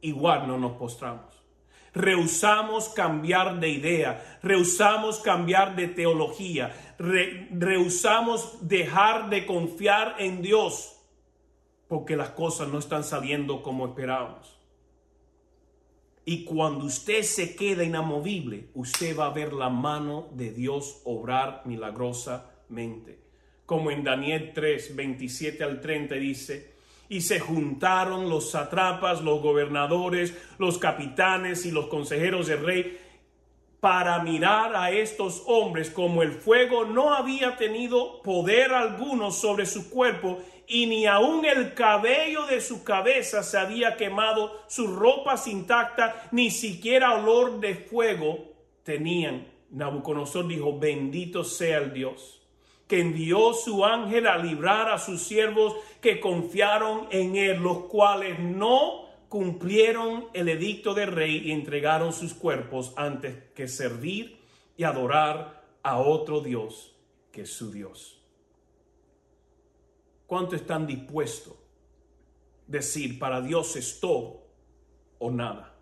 igual no nos postramos. Rehusamos cambiar de idea, rehusamos cambiar de teología, rehusamos dejar de confiar en Dios porque las cosas no están saliendo como esperábamos. Y cuando usted se queda inamovible, usted va a ver la mano de Dios obrar milagrosamente. Como en Daniel 3, 27 al 30 dice, y se juntaron los satrapas, los gobernadores, los capitanes y los consejeros del rey para mirar a estos hombres como el fuego no había tenido poder alguno sobre su cuerpo y ni aun el cabello de su cabeza se había quemado, sus ropas intactas, ni siquiera olor de fuego tenían. Nabucodonosor dijo, bendito sea el Dios que envió su ángel a librar a sus siervos que confiaron en él, los cuales no cumplieron el edicto del rey y entregaron sus cuerpos antes que servir y adorar a otro Dios que su Dios. ¿Cuánto están dispuestos a decir para Dios es todo o nada?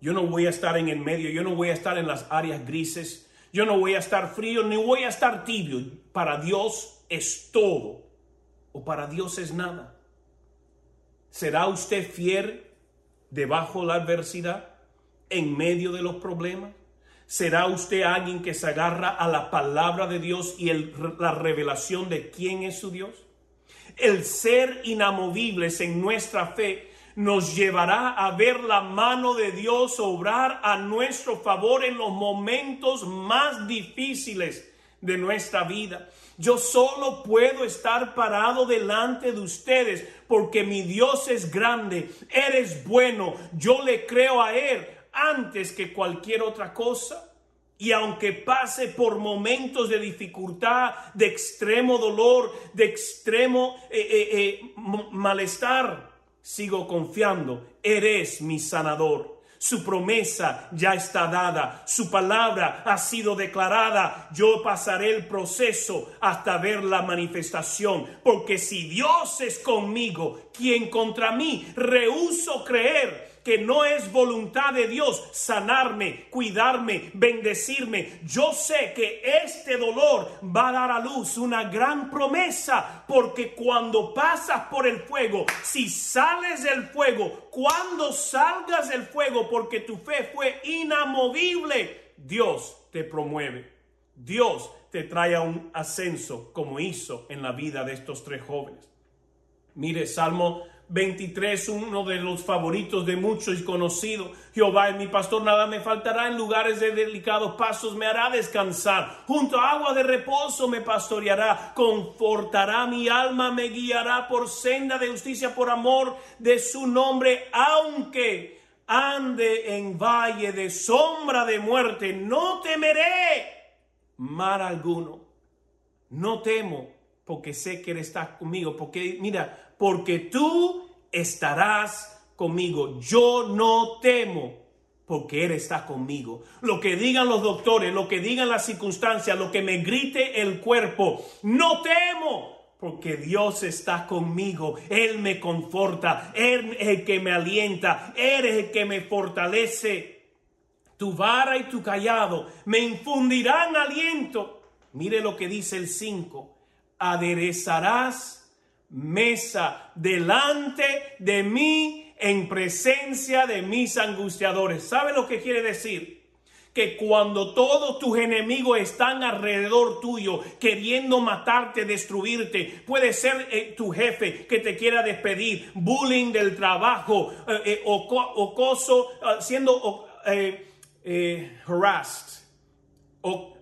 Yo no voy a estar en el medio, yo no voy a estar en las áreas grises, yo no voy a estar frío ni voy a estar tibio. Para Dios es todo o para Dios es nada. ¿Será usted fiel debajo de la adversidad, en medio de los problemas? ¿Será usted alguien que se agarra a la palabra de Dios y la revelación de quién es su Dios? El ser inamovibles en nuestra fe nos llevará a ver la mano de Dios obrar a nuestro favor en los momentos más difíciles de nuestra vida. Yo solo puedo estar parado delante de ustedes porque mi Dios es grande, eres bueno, yo le creo a Él antes que cualquier otra cosa. Y aunque pase por momentos de dificultad, de extremo dolor, de extremo eh, eh, eh, malestar, sigo confiando, eres mi sanador. Su promesa ya está dada, su palabra ha sido declarada. Yo pasaré el proceso hasta ver la manifestación, porque si Dios es conmigo, quien contra mí rehuso creer que no es voluntad de Dios sanarme, cuidarme, bendecirme. Yo sé que este dolor va a dar a luz una gran promesa, porque cuando pasas por el fuego, si sales del fuego, cuando salgas del fuego, porque tu fe fue inamovible, Dios te promueve. Dios te trae a un ascenso como hizo en la vida de estos tres jóvenes. Mire, Salmo 23, uno de los favoritos de muchos y conocido. Jehová es mi pastor, nada me faltará en lugares de delicados pasos, me hará descansar. Junto a agua de reposo me pastoreará, confortará mi alma, me guiará por senda de justicia, por amor de su nombre, aunque ande en valle de sombra de muerte, no temeré mar alguno. No temo, porque sé que Él está conmigo, porque mira, porque tú estarás conmigo. Yo no temo, porque Él está conmigo. Lo que digan los doctores, lo que digan las circunstancias, lo que me grite el cuerpo, no temo. Porque Dios está conmigo, Él me conforta, Él es el que me alienta, Él es el que me fortalece. Tu vara y tu callado me infundirán aliento. Mire lo que dice el 5. Aderezarás mesa delante de mí en presencia de mis angustiadores. ¿Sabe lo que quiere decir? Que cuando todos tus enemigos están alrededor tuyo queriendo matarte, destruirte, puede ser eh, tu jefe que te quiera despedir, bullying del trabajo, eh, eh, o ocoso, siendo harassed, o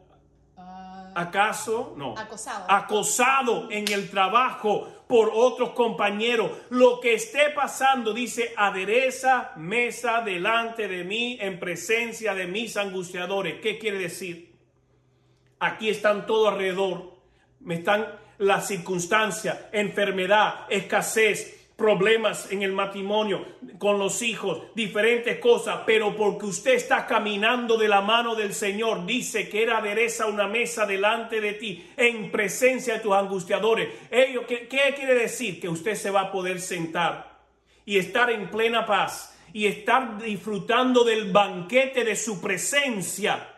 ah. acaso, no, acosado. acosado en el trabajo, por otros compañeros. Lo que esté pasando, dice, adereza mesa delante de mí en presencia de mis angustiadores. ¿Qué quiere decir? Aquí están todo alrededor. Me están las circunstancias, enfermedad, escasez, problemas en el matrimonio, con los hijos, diferentes cosas, pero porque usted está caminando de la mano del Señor, dice que era adereza una mesa delante de ti en presencia de tus angustiadores. ¿qué, ¿Qué quiere decir? Que usted se va a poder sentar y estar en plena paz y estar disfrutando del banquete de su presencia.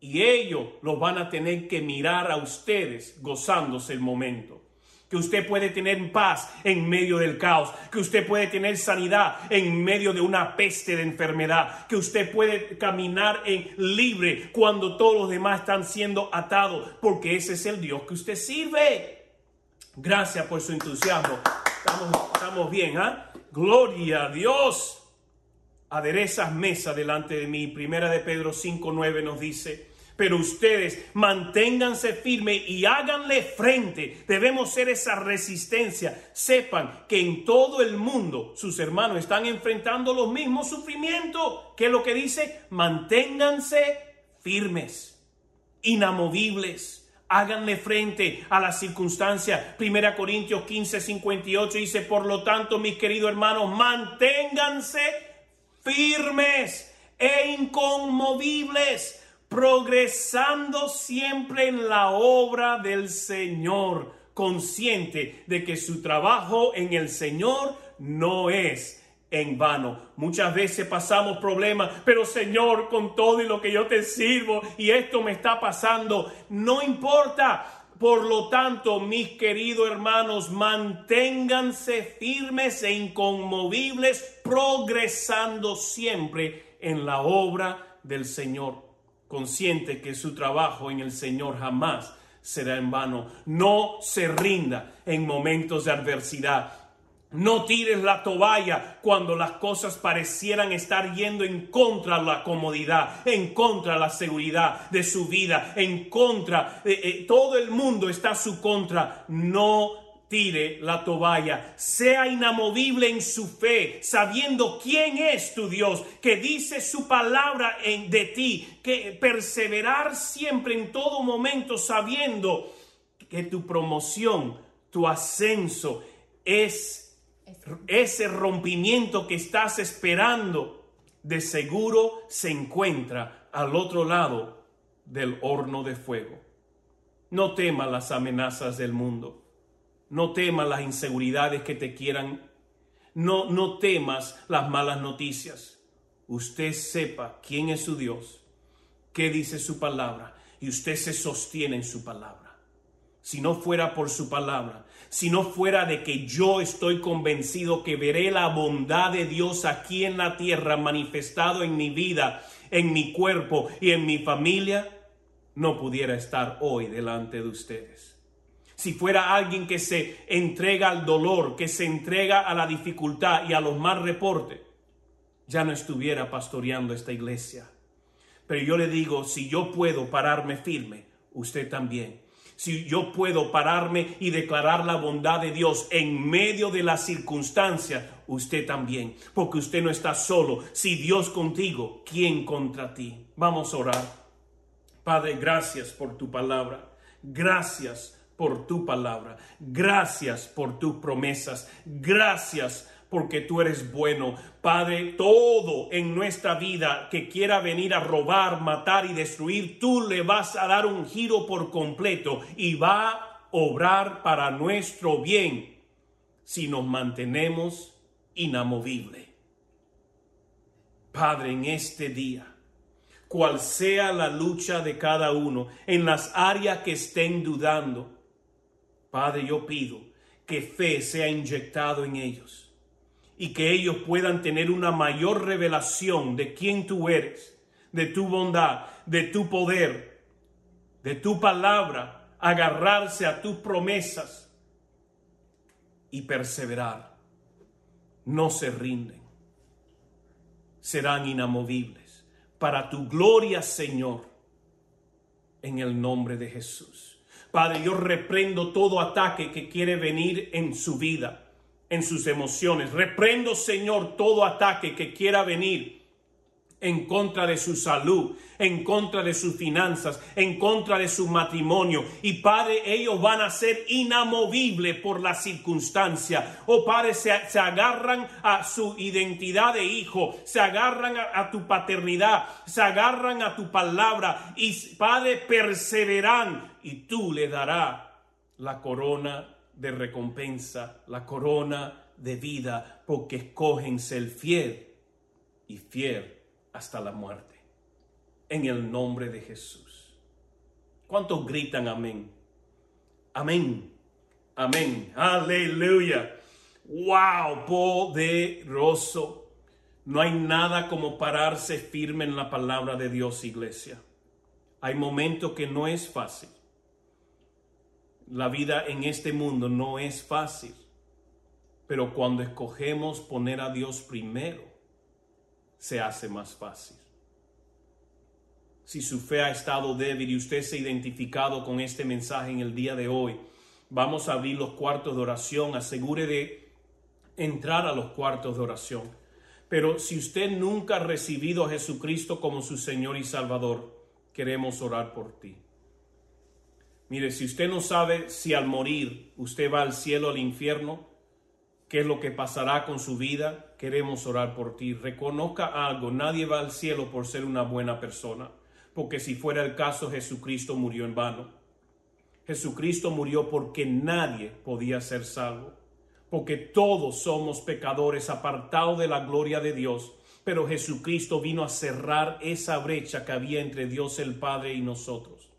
Y ellos los van a tener que mirar a ustedes gozándose el momento que usted puede tener paz en medio del caos, que usted puede tener sanidad en medio de una peste de enfermedad, que usted puede caminar en libre cuando todos los demás están siendo atados, porque ese es el Dios que usted sirve. Gracias por su entusiasmo. Estamos, bien, ¿ah? Gloria a Dios. Aderezas mesa delante de mí. Primera de Pedro 5.9 nos dice, pero ustedes manténganse firmes y háganle frente. Debemos ser esa resistencia. Sepan que en todo el mundo sus hermanos están enfrentando los mismos sufrimientos. ¿Qué es lo que dice? Manténganse firmes, inamovibles. Háganle frente a las circunstancias. Primera Corintios 15, 58 dice, por lo tanto, mis queridos hermanos, manténganse firmes e inconmovibles progresando siempre en la obra del Señor, consciente de que su trabajo en el Señor no es en vano. Muchas veces pasamos problemas, pero Señor, con todo y lo que yo te sirvo y esto me está pasando, no importa. Por lo tanto, mis queridos hermanos, manténganse firmes e inconmovibles, progresando siempre en la obra del Señor consciente que su trabajo en el Señor jamás será en vano. No se rinda en momentos de adversidad. No tires la toalla cuando las cosas parecieran estar yendo en contra de la comodidad, en contra de la seguridad de su vida, en contra eh, todo el mundo está a su contra. No tire la toalla, sea inamovible en su fe, sabiendo quién es tu Dios, que dice su palabra en, de ti, que perseverar siempre en todo momento, sabiendo que tu promoción, tu ascenso es ese rompimiento que estás esperando, de seguro se encuentra al otro lado del horno de fuego. No tema las amenazas del mundo no temas las inseguridades que te quieran. No, no temas las malas noticias. Usted sepa quién es su Dios, qué dice su palabra, y usted se sostiene en su palabra. Si no fuera por su palabra, si no fuera de que yo estoy convencido que veré la bondad de Dios aquí en la tierra manifestado en mi vida, en mi cuerpo y en mi familia, no pudiera estar hoy delante de ustedes si fuera alguien que se entrega al dolor, que se entrega a la dificultad y a los mal reportes, ya no estuviera pastoreando esta iglesia. Pero yo le digo, si yo puedo pararme firme, usted también. Si yo puedo pararme y declarar la bondad de Dios en medio de las circunstancias, usted también. Porque usted no está solo. Si Dios contigo, ¿quién contra ti? Vamos a orar. Padre, gracias por tu palabra. Gracias por tu palabra. Gracias por tus promesas. Gracias porque tú eres bueno. Padre, todo en nuestra vida que quiera venir a robar, matar y destruir, tú le vas a dar un giro por completo y va a obrar para nuestro bien si nos mantenemos inamovibles. Padre, en este día, cual sea la lucha de cada uno, en las áreas que estén dudando, Padre, yo pido que fe sea inyectado en ellos y que ellos puedan tener una mayor revelación de quién tú eres, de tu bondad, de tu poder, de tu palabra, agarrarse a tus promesas y perseverar. No se rinden, serán inamovibles para tu gloria, Señor, en el nombre de Jesús. Padre, yo reprendo todo ataque que quiere venir en su vida, en sus emociones. Reprendo, Señor, todo ataque que quiera venir en contra de su salud, en contra de sus finanzas, en contra de su matrimonio. Y Padre, ellos van a ser inamovibles por la circunstancia. Oh Padre, se, agarran a su identidad de hijo, se agarran a, a, tu paternidad, se agarran a tu palabra y Padre, perseveran y tú le darás la corona de recompensa, la corona de vida, porque escogen ser fiel y fiel hasta la muerte. En el nombre de Jesús. ¿Cuántos gritan amén? Amén. Amén. Aleluya. Wow, poderoso. No hay nada como pararse firme en la palabra de Dios, iglesia. Hay momentos que no es fácil. La vida en este mundo no es fácil. Pero cuando escogemos poner a Dios primero, se hace más fácil. Si su fe ha estado débil y usted se ha identificado con este mensaje en el día de hoy, vamos a abrir los cuartos de oración. Asegure de entrar a los cuartos de oración. Pero si usted nunca ha recibido a Jesucristo como su Señor y Salvador, queremos orar por ti. Mire, si usted no sabe si al morir usted va al cielo o al infierno, qué es lo que pasará con su vida, queremos orar por ti. Reconozca algo, nadie va al cielo por ser una buena persona, porque si fuera el caso Jesucristo murió en vano. Jesucristo murió porque nadie podía ser salvo porque todos somos pecadores apartados de la gloria de Dios, pero Jesucristo vino a cerrar esa brecha que había entre Dios el Padre y nosotros.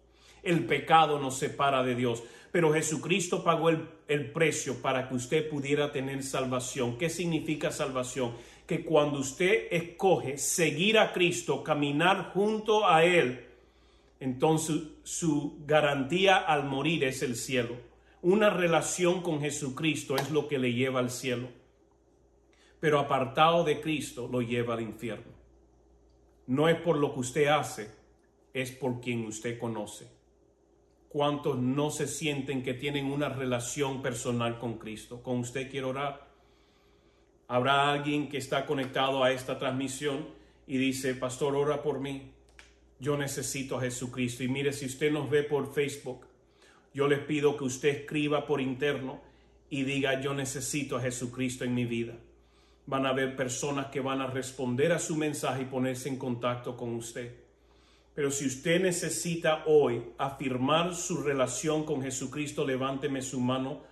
El pecado nos separa de Dios, pero Jesucristo pagó el, el precio para que usted pudiera tener salvación. ¿Qué significa salvación? Que cuando usted escoge seguir a Cristo, caminar junto a Él, entonces su garantía al morir es el cielo una relación con Jesucristo es lo que le lleva al cielo, pero apartado de Cristo lo lleva al infierno. No es por lo que usted hace, es por quien usted conoce. ¿Cuántos no se sienten que tienen una relación personal con Cristo? Con usted quiero orar. Habrá alguien que está conectado a esta transmisión y dice, pastor, ora por mí. Yo necesito a Jesucristo. Y mire, si usted nos ve por Facebook, yo les pido que usted escriba por interno y diga yo necesito a Jesucristo en mi vida. Van a haber personas que van a responder a su mensaje y ponerse en contacto con usted. Pero si usted necesita hoy afirmar su relación con Jesucristo, levánteme su mano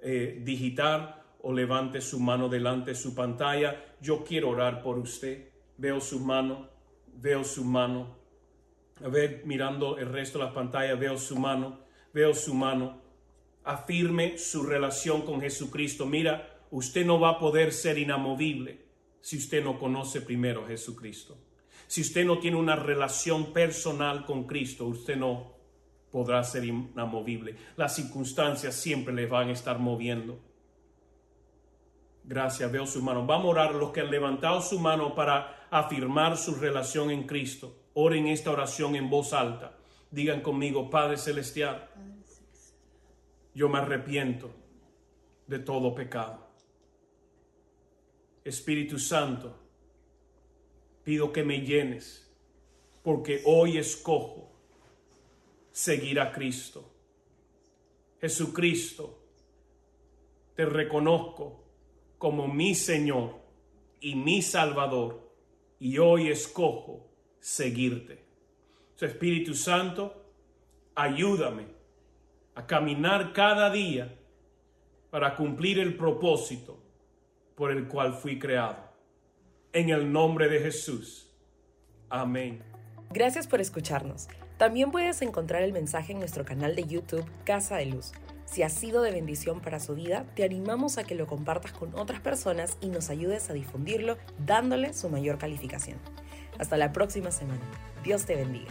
eh, digital o levante su mano delante de su pantalla. Yo quiero orar por usted. Veo su mano, veo su mano. A ver, mirando el resto de la pantalla, veo su mano veo su mano, afirme su relación con Jesucristo. Mira, usted no va a poder ser inamovible si usted no conoce primero a Jesucristo. Si usted no tiene una relación personal con Cristo, usted no podrá ser inamovible. Las circunstancias siempre le van a estar moviendo. Gracias, veo su mano. Vamos a orar los que han levantado su mano para afirmar su relación en Cristo. Oren esta oración en voz alta. Digan conmigo, Padre Celestial, yo me arrepiento de todo pecado. Espíritu Santo, pido que me llenes, porque hoy escojo seguir a Cristo. Jesucristo, te reconozco como mi Señor y mi Salvador, y hoy escojo seguirte. Espíritu Santo, ayúdame a caminar cada día para cumplir el propósito por el cual fui creado. En el nombre de Jesús. Amén. Gracias por escucharnos. También puedes encontrar el mensaje en nuestro canal de YouTube Casa de Luz. Si ha sido de bendición para su vida, te animamos a que lo compartas con otras personas y nos ayudes a difundirlo dándole su mayor calificación. Hasta la próxima semana. Dios te bendiga.